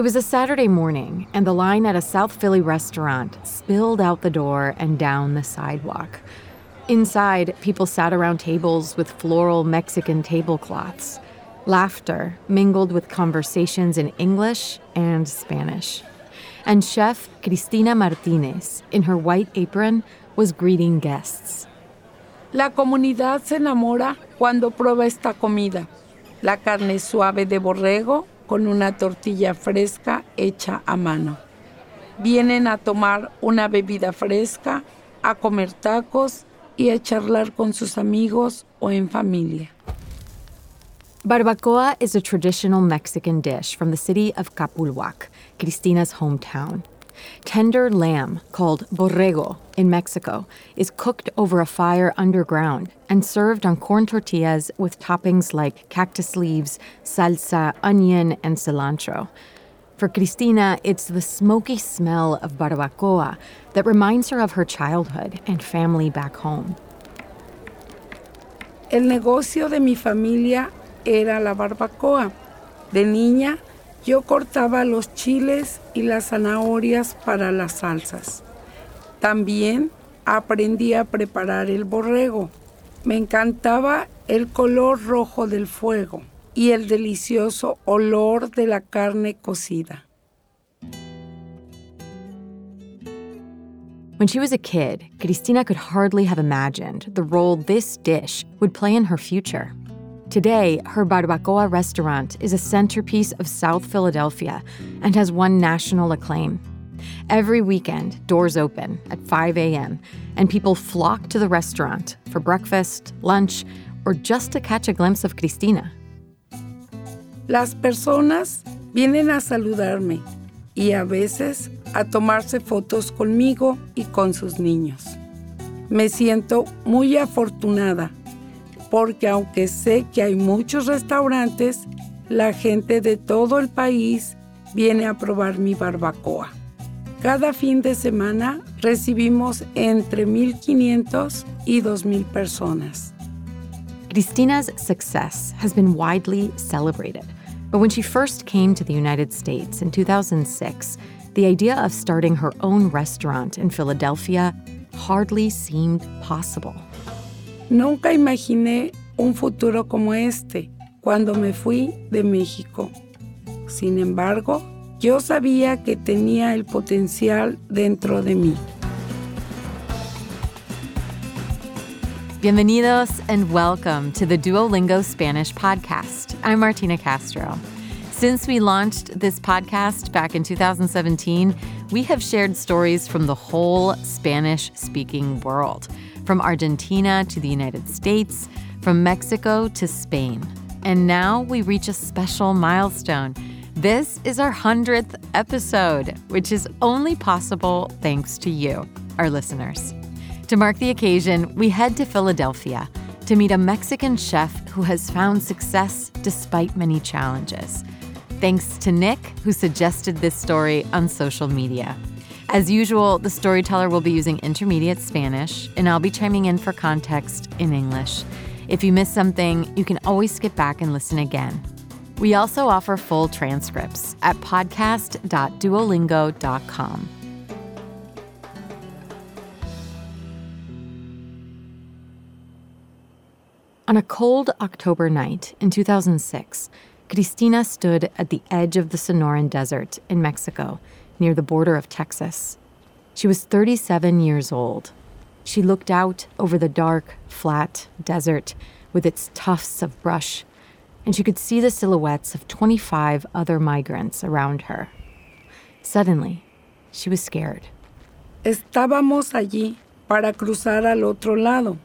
It was a Saturday morning, and the line at a South Philly restaurant spilled out the door and down the sidewalk. Inside, people sat around tables with floral Mexican tablecloths. Laughter mingled with conversations in English and Spanish. And chef Cristina Martinez, in her white apron, was greeting guests. La comunidad se enamora cuando prueba esta comida. La carne suave de borrego con una tortilla fresca hecha a mano. Vienen a tomar una bebida fresca, a comer tacos y a charlar con sus amigos o en familia. Barbacoa is a traditional Mexican dish from the city of Capulhuac, Cristina's hometown. Tender lamb, called borrego in Mexico, is cooked over a fire underground and served on corn tortillas with toppings like cactus leaves, salsa, onion, and cilantro. For Cristina, it's the smoky smell of barbacoa that reminds her of her childhood and family back home. El negocio de mi familia era la barbacoa. De niña yo cortaba los chiles y las zanahorias para las salsas. También aprendí a preparar el borrego. Me encantaba el color rojo del fuego y el delicioso olor de la carne cocida. When she was a kid, Cristina could hardly have imagined the role this dish would play in her future. Today, her barbacoa restaurant is a centerpiece of South Philadelphia and has won national acclaim. Every weekend, doors open at 5 a.m., and people flock to the restaurant for breakfast, lunch, or just to catch a glimpse of Cristina. Las personas vienen a saludarme y a veces a tomarse fotos conmigo y con sus niños. Me siento muy afortunada porque aunque sé que hay muchos restaurantes, la gente de todo el país viene a probar mi barbacoa. Cada fin de semana recibimos entre 1.500 y 2.000 personas. Cristina's success has been widely celebrated. But when she first came to the United States in 2006, the idea of starting her own restaurant in Philadelphia hardly seemed possible. Nunca imaginé un futuro como este cuando me fui de México. Sin embargo, yo sabía que tenía el potencial dentro de mí. Bienvenidos and welcome to the Duolingo Spanish podcast. I'm Martina Castro. Since we launched this podcast back in 2017, we have shared stories from the whole Spanish speaking world from Argentina to the United States, from Mexico to Spain. And now we reach a special milestone. This is our 100th episode, which is only possible thanks to you, our listeners. To mark the occasion, we head to Philadelphia to meet a Mexican chef who has found success despite many challenges. Thanks to Nick, who suggested this story on social media. As usual, the storyteller will be using intermediate Spanish, and I'll be chiming in for context in English. If you miss something, you can always skip back and listen again. We also offer full transcripts at podcast.duolingo.com. On a cold October night in 2006, Cristina stood at the edge of the Sonoran Desert in Mexico near the border of Texas. She was 37 years old. She looked out over the dark, flat desert with its tufts of brush, and she could see the silhouettes of 25 other migrants around her. Suddenly, she was scared. Estábamos allí para cruzar al otro lado.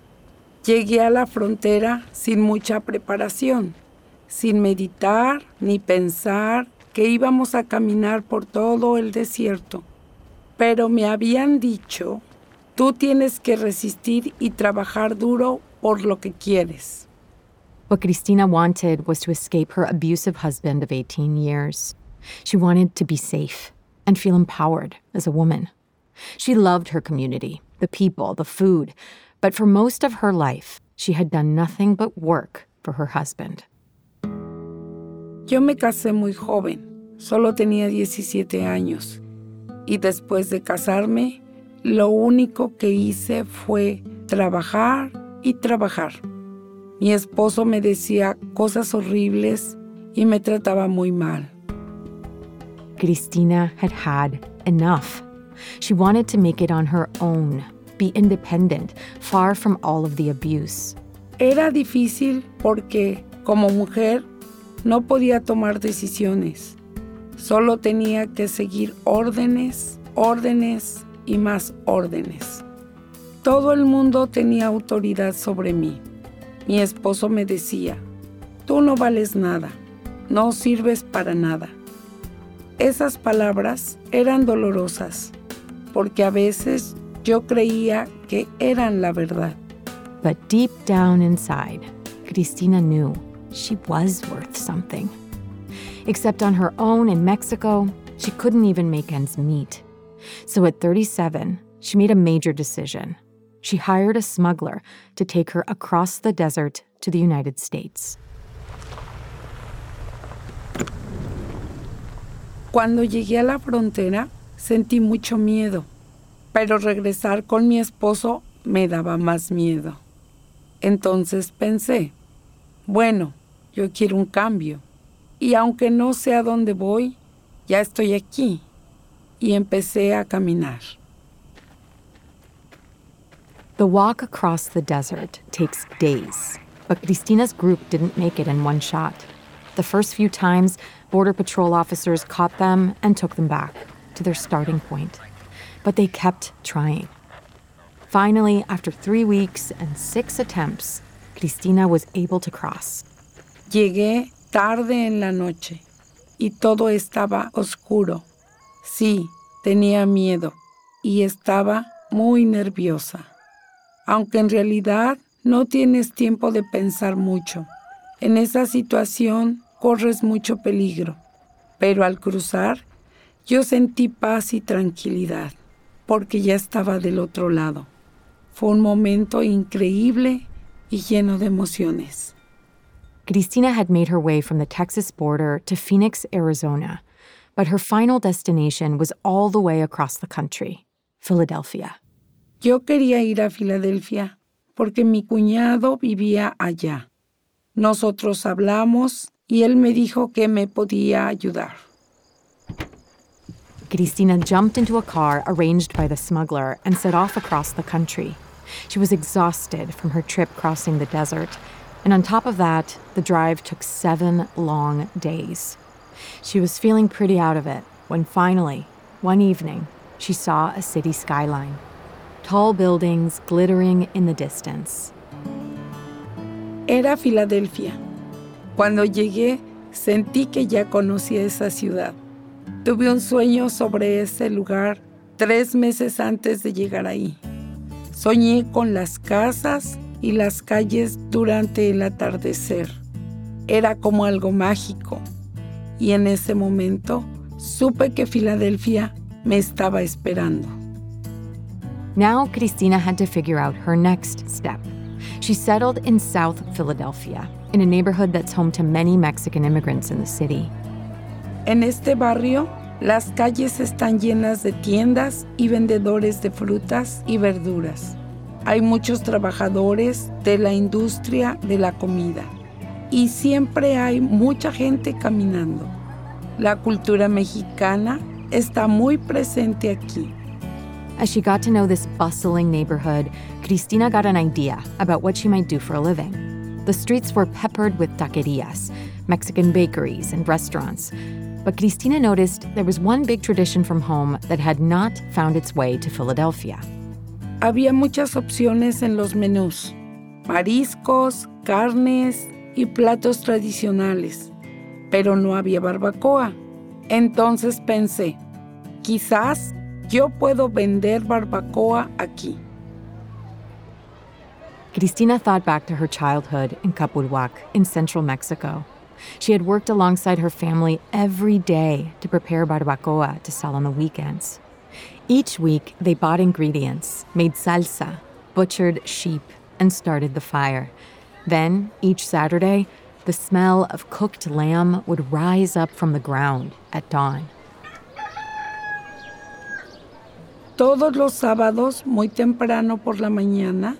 Llegué a la frontera sin mucha preparación, sin meditar ni pensar que íbamos a caminar por todo el desierto, pero me habían dicho, tú tienes que resistir y trabajar duro por lo que quieres. What Cristina wanted was to escape her abusive husband of 18 years. She wanted to be safe and feel empowered as a woman. She loved her community, the people, the food, but for most of her life, she had done nothing but work for her husband. Yo me casé muy joven. Solo tenía 17 años y después de casarme, lo único que hice fue trabajar y trabajar. Mi esposo me decía cosas horribles y me trataba muy mal. Cristina had had enough. She wanted to make it on her own, be independent, far from all of the abuse. Era difícil porque, como mujer, no podía tomar decisiones. Solo tenía que seguir órdenes, órdenes y más órdenes. Todo el mundo tenía autoridad sobre mí. Mi esposo me decía, tú no vales nada, no sirves para nada. Esas palabras eran dolorosas, porque a veces yo creía que eran la verdad. But deep down inside, Cristina knew she was worth something. Except on her own in Mexico, she couldn't even make ends meet. So at 37, she made a major decision. She hired a smuggler to take her across the desert to the United States. Cuando llegué a la frontera, sentí mucho miedo, pero regresar con mi esposo me daba más miedo. Entonces pensé, bueno, yo quiero un cambio, y aunque no sé a dónde voy, ya estoy aquí, y empecé a caminar. The walk across the desert takes days, but Cristina's group didn't make it in one shot. The first few times, Border Patrol officers caught them and took them back to their starting point. But they kept trying. Finally, after three weeks and six attempts, Cristina was able to cross. Llegué tarde en la noche y todo estaba oscuro. Sí, tenía miedo y estaba muy nerviosa. Aunque en realidad no tienes tiempo de pensar mucho. En esa situación corres mucho peligro, pero al cruzar yo sentí paz y tranquilidad, porque ya estaba del otro lado. Fue un momento increíble y lleno de emociones. Cristina had made her way from the Texas border to Phoenix, Arizona, but her final destination was all the way across the country, Philadelphia. Yo quería ir a Filadelfia porque mi cuñado vivía allá. Nosotros hablamos y él me dijo que me podía ayudar. Cristina jumped into a car arranged by the smuggler and set off across the country. She was exhausted from her trip crossing the desert, and on top of that, the drive took seven long days. She was feeling pretty out of it when finally, one evening, she saw a city skyline. Tall buildings glittering in the distance. Era Filadelfia. Cuando llegué, sentí que ya conocía esa ciudad. Tuve un sueño sobre ese lugar tres meses antes de llegar ahí. Soñé con las casas y las calles durante el atardecer. Era como algo mágico. Y en ese momento supe que Filadelfia me estaba esperando. Now, Cristina had to figure out her next step. She settled in South Philadelphia, in a neighborhood that's home to many Mexican immigrants in the city. En este barrio, las calles están llenas de tiendas y vendedores de frutas y verduras. Hay muchos trabajadores de la industria de la comida y siempre hay mucha gente caminando. La cultura mexicana está muy presente aquí. As she got to know this bustling neighborhood, Cristina got an idea about what she might do for a living. The streets were peppered with taquerias, Mexican bakeries, and restaurants. But Cristina noticed there was one big tradition from home that had not found its way to Philadelphia. Había muchas opciones en los menús, mariscos, carnes y platos tradicionales, pero no había barbacoa. Entonces pensé, quizás yo puedo vender barbacoa aquí. Cristina thought back to her childhood in Capulhuac in central Mexico. She had worked alongside her family every day to prepare barbacoa to sell on the weekends. Each week, they bought ingredients, made salsa, butchered sheep, and started the fire. Then, each Saturday, the smell of cooked lamb would rise up from the ground at dawn. Todos los sábados, muy temprano por la mañana,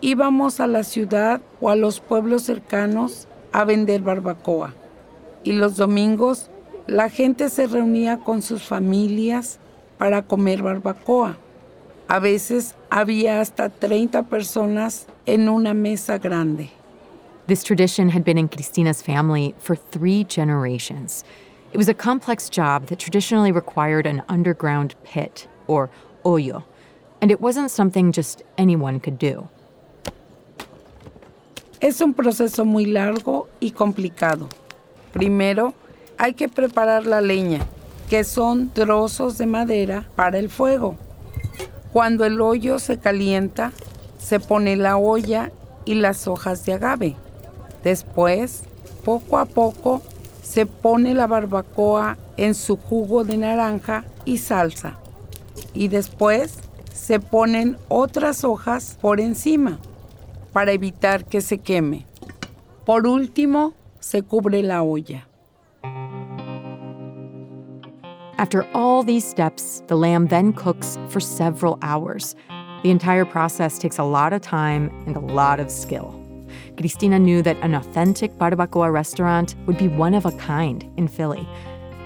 íbamos a la ciudad o a los pueblos cercanos a vender barbacoa. Y los domingos la gente se reunía con sus familias para comer barbacoa. A veces había hasta 30 personas en una mesa grande. This tradition had been in Cristina's family for three generations. It was a complex job that traditionally required an underground pit, or hoyo, and it wasn't something just anyone could do. Es un proceso muy largo y complicado. Primero, hay que preparar la leña, que son trozos de madera para el fuego. Cuando el hoyo se calienta, se pone la olla y las hojas de agave. Después, poco a poco, se pone la barbacoa en su jugo de naranja y salsa. Y después se ponen otras hojas por encima para evitar que se queme. Por último, se cubre la olla. After all these steps, the lamb then cooks for several hours. The entire process takes a lot of time and a lot of skill. Cristina knew that an authentic barbacoa restaurant would be one of a kind in Philly.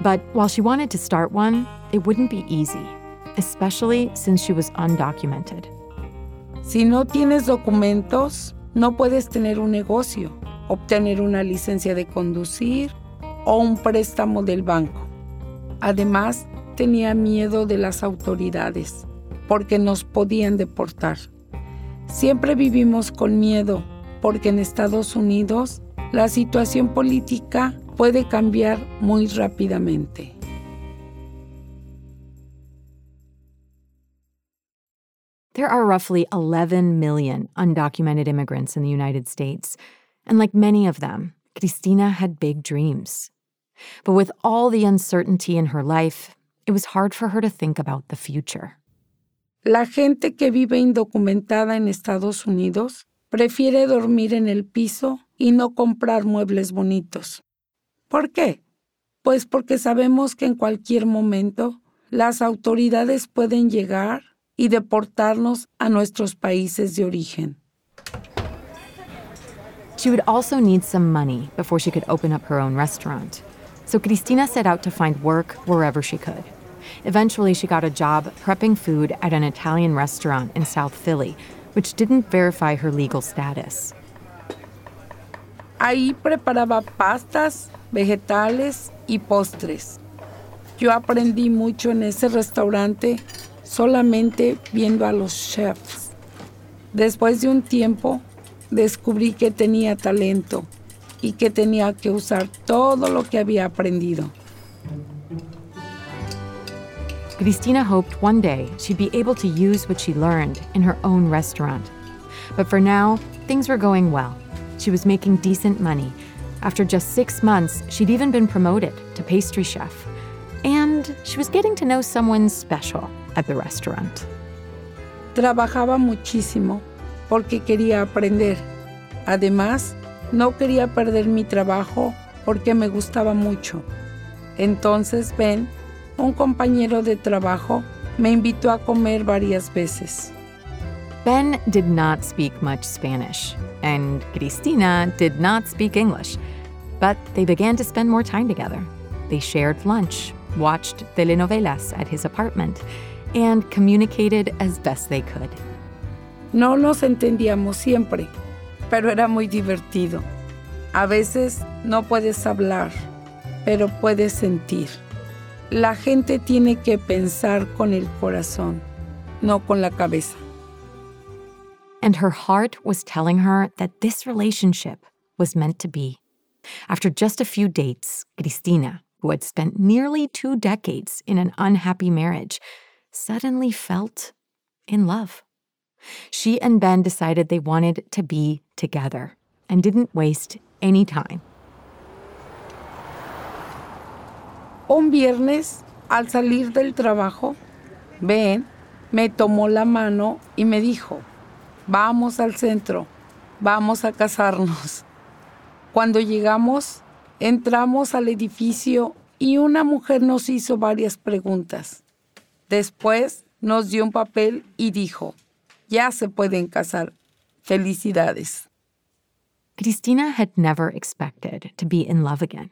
But while she wanted to start one, it wouldn't be easy, especially since she was undocumented. Si no tienes documentos, no puedes tener un negocio, obtener una licencia de conducir o un préstamo del banco. Además, tenía miedo de las autoridades, porque nos podían deportar. Siempre vivimos con miedo, porque en Estados Unidos la situación política puede cambiar muy rápidamente. There are roughly 11 million undocumented immigrants in the United States, and like many of them, Cristina had big dreams. But with all the uncertainty in her life, it was hard for her to think about the future. La gente que vive indocumentada en Estados Unidos prefiere dormir en el piso y no comprar muebles bonitos. ¿Por qué? Pues porque sabemos que en cualquier momento las autoridades pueden llegar y deportarnos a nuestros países de origen. She would also need some money before she could open up her own restaurant. So Cristina set out to find work wherever she could. Eventually, she got a job prepping food at an Italian restaurant in South Philly, which didn't verify her legal status. Ahí preparaba pastas, vegetales y postres. Yo aprendí mucho en ese restaurante solamente viendo a los chefs. Después de un tiempo, descubrí que tenía talento y que tenía que usar todo lo que había aprendido. Cristina hoped one day she'd be able to use what she learned in her own restaurant. But for now, things were going well. She was making decent money. After just six months, she'd even been promoted to pastry chef. And she was getting to know someone special at the restaurant. Trabajaba muchísimo porque quería aprender. Además, no quería perder mi trabajo porque me gustaba mucho. Entonces Ben, un compañero de trabajo, me invitó a comer varias veces. Ben did not speak much Spanish, and Cristina did not speak English. But they began to spend more time together. They shared lunch, watched telenovelas at his apartment, and communicated as best they could. No nos entendíamos siempre, pero era muy divertido. A veces no puedes hablar, pero puedes sentir. La gente tiene que pensar con el corazón, no con la cabeza. And her heart was telling her that this relationship was meant to be. After just a few dates, Cristina, who had spent nearly two decades in an unhappy marriage, suddenly felt in love. She and Ben decided they wanted to be together and didn't waste any time. Un viernes, al salir del trabajo, Ben me tomó la mano y me dijo, vamos al centro, vamos a casarnos. Cuando llegamos, entramos al edificio y una mujer nos hizo varias preguntas. Después nos dio un papel y dijo, ya se pueden casar. Felicidades. Cristina had never expected to be in love again.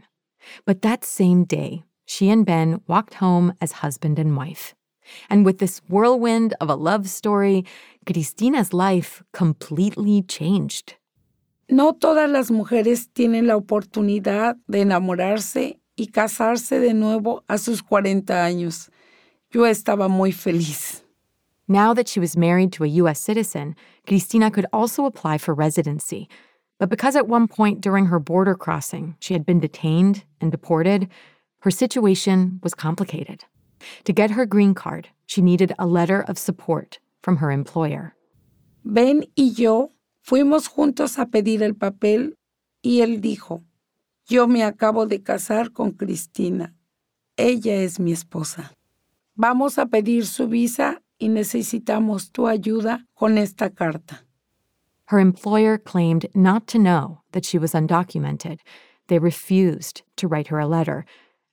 But that same day, she and Ben walked home as husband and wife. And with this whirlwind of a love story, Cristina's life completely changed. No todas las mujeres tienen la oportunidad de enamorarse y casarse de nuevo a sus 40 años. Yo estaba muy feliz. Now that she was married to a U.S. citizen, Cristina could also apply for residency. But because at one point during her border crossing she had been detained and deported, her situation was complicated. To get her green card, she needed a letter of support from her employer. Ben y yo fuimos juntos a pedir el papel y él dijo, yo me acabo de casar con Cristina. Ella es mi esposa. Vamos a pedir su visa y necesitamos tu ayuda con esta carta. Her employer claimed not to know that she was undocumented. They refused to write her a letter.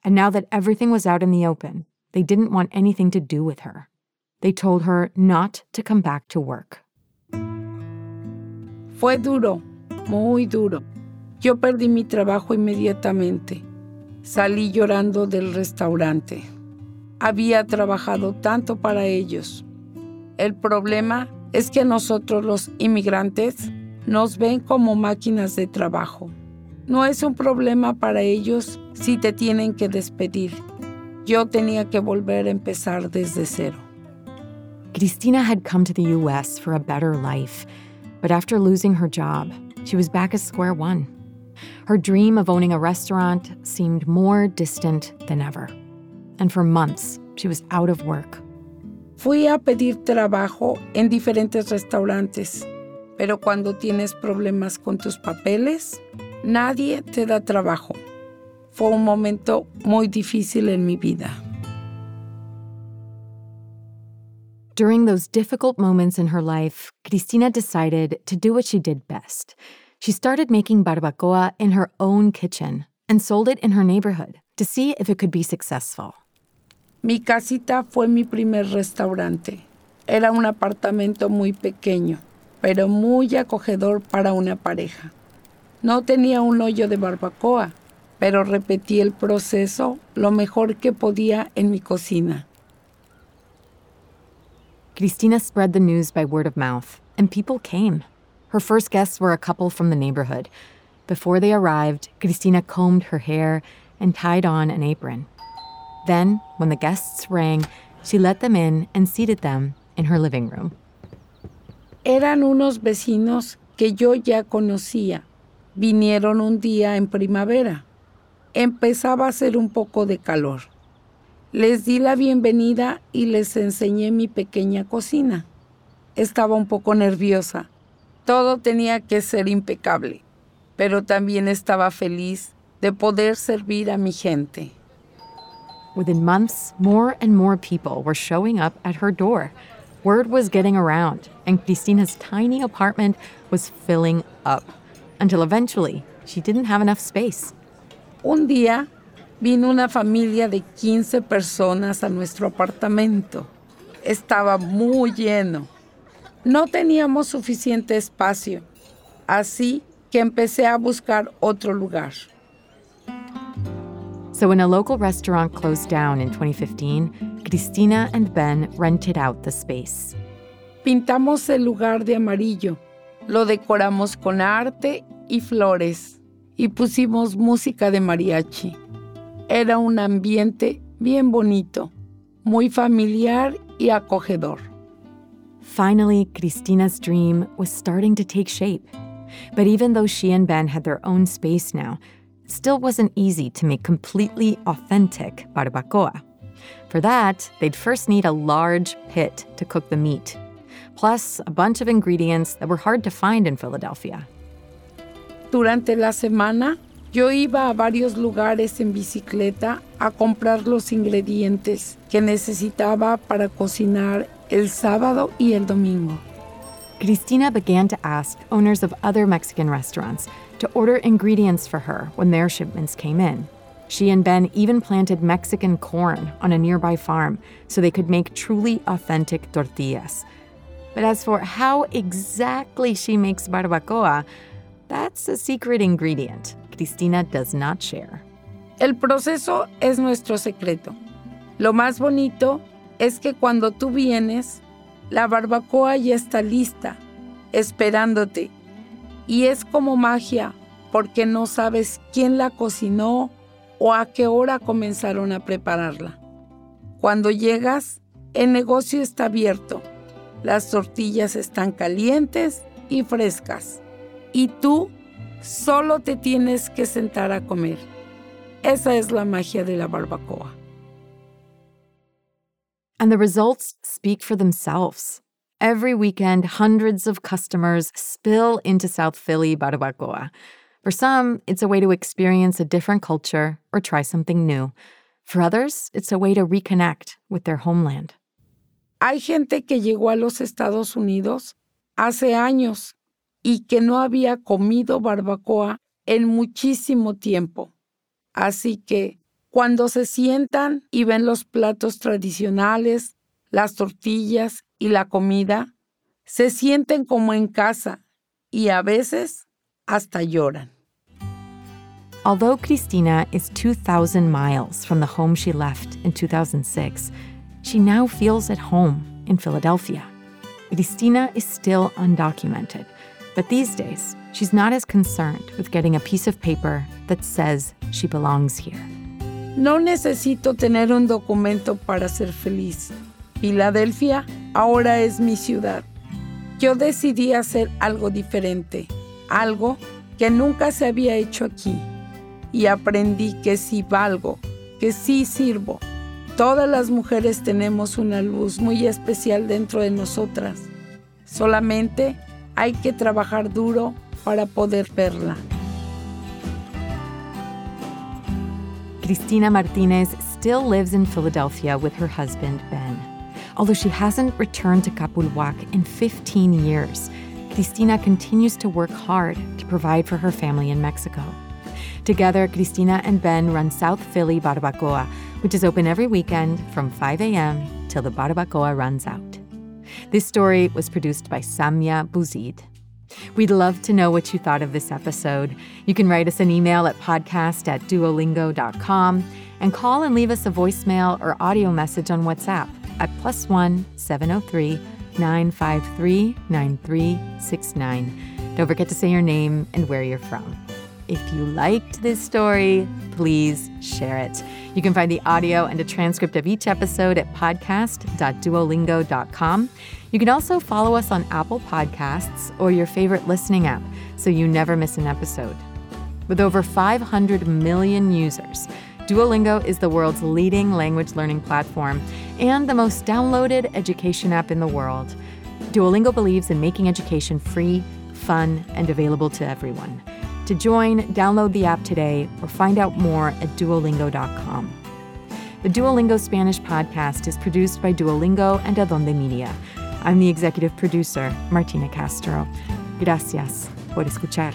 And now that everything was out in the open, they didn't want anything to do with her. They told her not to come back to work. Fue duro, muy duro. Yo perdí mi trabajo inmediatamente. Salí llorando del restaurante. Había trabajado tanto para ellos. El problema es que nosotros los inmigrantes nos ven como máquinas de trabajo. No es un problema para ellos si te tienen que despedir. Yo tenía que volver a empezar desde cero. Cristina had come to the US for a better life, but after losing her job, she was back at square one. Her dream of owning a restaurant seemed more distant than ever. And for months, she was out of work. Fui a pedir trabajo en diferentes restaurantes, pero cuando tienes problemas con tus papeles, nadie te da trabajo. Fue un momento muy difícil en mi vida. During those difficult moments in her life, Cristina decided to do what she did best. She started making barbacoa in her own kitchen and sold it in her neighborhood to see if it could be successful. Mi casita fue mi primer restaurante. Era un apartamento muy pequeño, pero muy acogedor para una pareja. No tenía un hoyo de barbacoa, pero repetí el proceso lo mejor que podía en mi cocina. Cristina spread the news by word of mouth, and people came. Her first guests were a couple from the neighborhood. Before they arrived, Cristina combed her hair and tied on an apron. Then, when the guests rang, she let them in and seated them in her living room. Eran unos vecinos que yo ya conocía. Vinieron un día en primavera. Empezaba a hacer un poco de calor. Les di la bienvenida y les enseñé mi pequeña cocina. Estaba un poco nerviosa. Todo tenía que ser impecable, pero también estaba feliz de poder servir a mi gente. Within months, more and more people were showing up at her door. Word was getting around, and Cristina's tiny apartment was filling up until eventually she didn't have enough space. Un día vino una familia de 15 personas a nuestro apartamento. Estaba muy lleno. No teníamos suficiente espacio, así que empecé a buscar otro lugar. So when a local restaurant closed down in 2015, Cristina and Ben rented out the space. Pintamos el lugar de amarillo, lo decoramos con arte y flores y pusimos música de mariachi. Era un ambiente bien bonito, muy familiar y acogedor. Finally, Cristina's dream was starting to take shape. But even though she and Ben had their own space now, it still wasn't easy to make completely authentic barbacoa. For that, they'd first need a large pit to cook the meat, plus a bunch of ingredients that were hard to find in Philadelphia. Durante la semana, yo iba a varios lugares en bicicleta a comprar los ingredientes que necesitaba para cocinar el sábado y el domingo. Cristina began to ask owners of other Mexican restaurants to order ingredients for her when their shipments came in. She and Ben even planted Mexican corn on a nearby farm so they could make truly authentic tortillas. But as for how exactly she makes barbacoa, that's a secret ingredient Cristina does not share. El proceso es nuestro secreto. Lo más bonito es que cuando tú vienes, la barbacoa ya está lista, esperándote. Y es como magia, porque no sabes quién la cocinó o a qué hora comenzaron a prepararla. Cuando llegas, el negocio está abierto, las tortillas están calientes y frescas, y tú solo te tienes que sentar a comer. Esa es la magia de la barbacoa. And the results speak for themselves. Every weekend, hundreds of customers spill into South Philly barbacoa. For some, it's a way to experience a different culture or try something new. For others, it's a way to reconnect with their homeland. Hay gente que llegó a los Estados Unidos hace años y que no había comido barbacoa en muchísimo tiempo. Así que cuando se sientan y ven los platos tradicionales, las tortillas y la comida, se sienten como en casa y a veces hasta lloran. Although Cristina is 2,000 miles from the home she left in 2006, she now feels at home in Philadelphia. Cristina is still undocumented, but these days, she's not as concerned with getting a piece of paper that says she belongs here. No necesito tener un documento para ser feliz. Filadelfia ahora es mi ciudad. Yo decidí hacer algo diferente, algo que nunca se había hecho aquí. Y aprendí que sí valgo, que sí sirvo. Todas las mujeres tenemos una luz muy especial dentro de nosotras. Solamente hay que trabajar duro para poder verla. Cristina Martinez still lives in Philadelphia with her husband, Ben. Although she hasn't returned to Capulhuac in 15 years, Cristina continues to work hard to provide for her family in Mexico. Together, Cristina and Ben run South Philly Barbacoa, which is open every weekend from 5 a.m. till the barbacoa runs out. This story was produced by Samia Bouzid. We'd love to know what you thought of this episode. You can write us an email at podcast at duolingo.com and call and leave us a voicemail or audio message on WhatsApp at plus one 703 953 9369. Don't forget to say your name and where you're from. If you liked this story, please share it. You can find the audio and a transcript of each episode at podcast.duolingo.com. You can also follow us on Apple Podcasts or your favorite listening app so you never miss an episode. With over 500 million users, Duolingo is the world's leading language learning platform and the most downloaded education app in the world. Duolingo believes in making education free, fun, and available to everyone. To join, download the app today or find out more at duolingo.com. The Duolingo Spanish podcast is produced by Duolingo and Adonde Media. I'm the executive producer, Martina Castro. Gracias por escuchar.